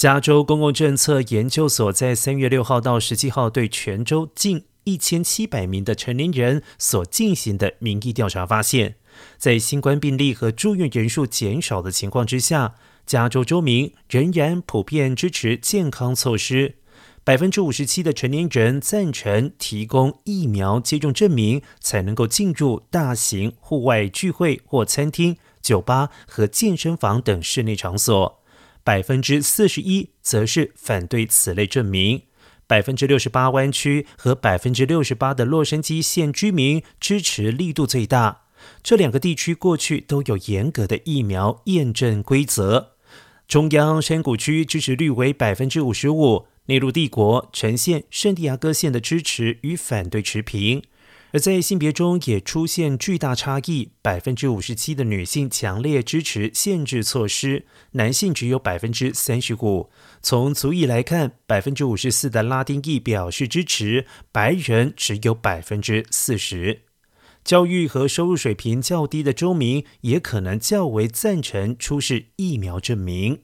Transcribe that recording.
加州公共政策研究所在三月六号到十七号对全州近一千七百名的成年人所进行的民意调查发现，在新冠病例和住院人数减少的情况之下，加州州民仍然普遍支持健康措施。百分之五十七的成年人赞成提供疫苗接种证明，才能够进入大型户外聚会或餐厅、酒吧和健身房等室内场所。百分之四十一则是反对此类证明，百分之六十八湾区和百分之六十八的洛杉矶县居民支持力度最大。这两个地区过去都有严格的疫苗验证规则。中央山谷区支持率为百分之五十五，内陆帝国、呈现圣地亚哥县的支持与反对持平。而在性别中也出现巨大差异，百分之五十七的女性强烈支持限制措施，男性只有百分之三十五。从族裔来看，百分之五十四的拉丁裔表示支持，白人只有百分之四十。教育和收入水平较低的州民也可能较为赞成出示疫苗证明。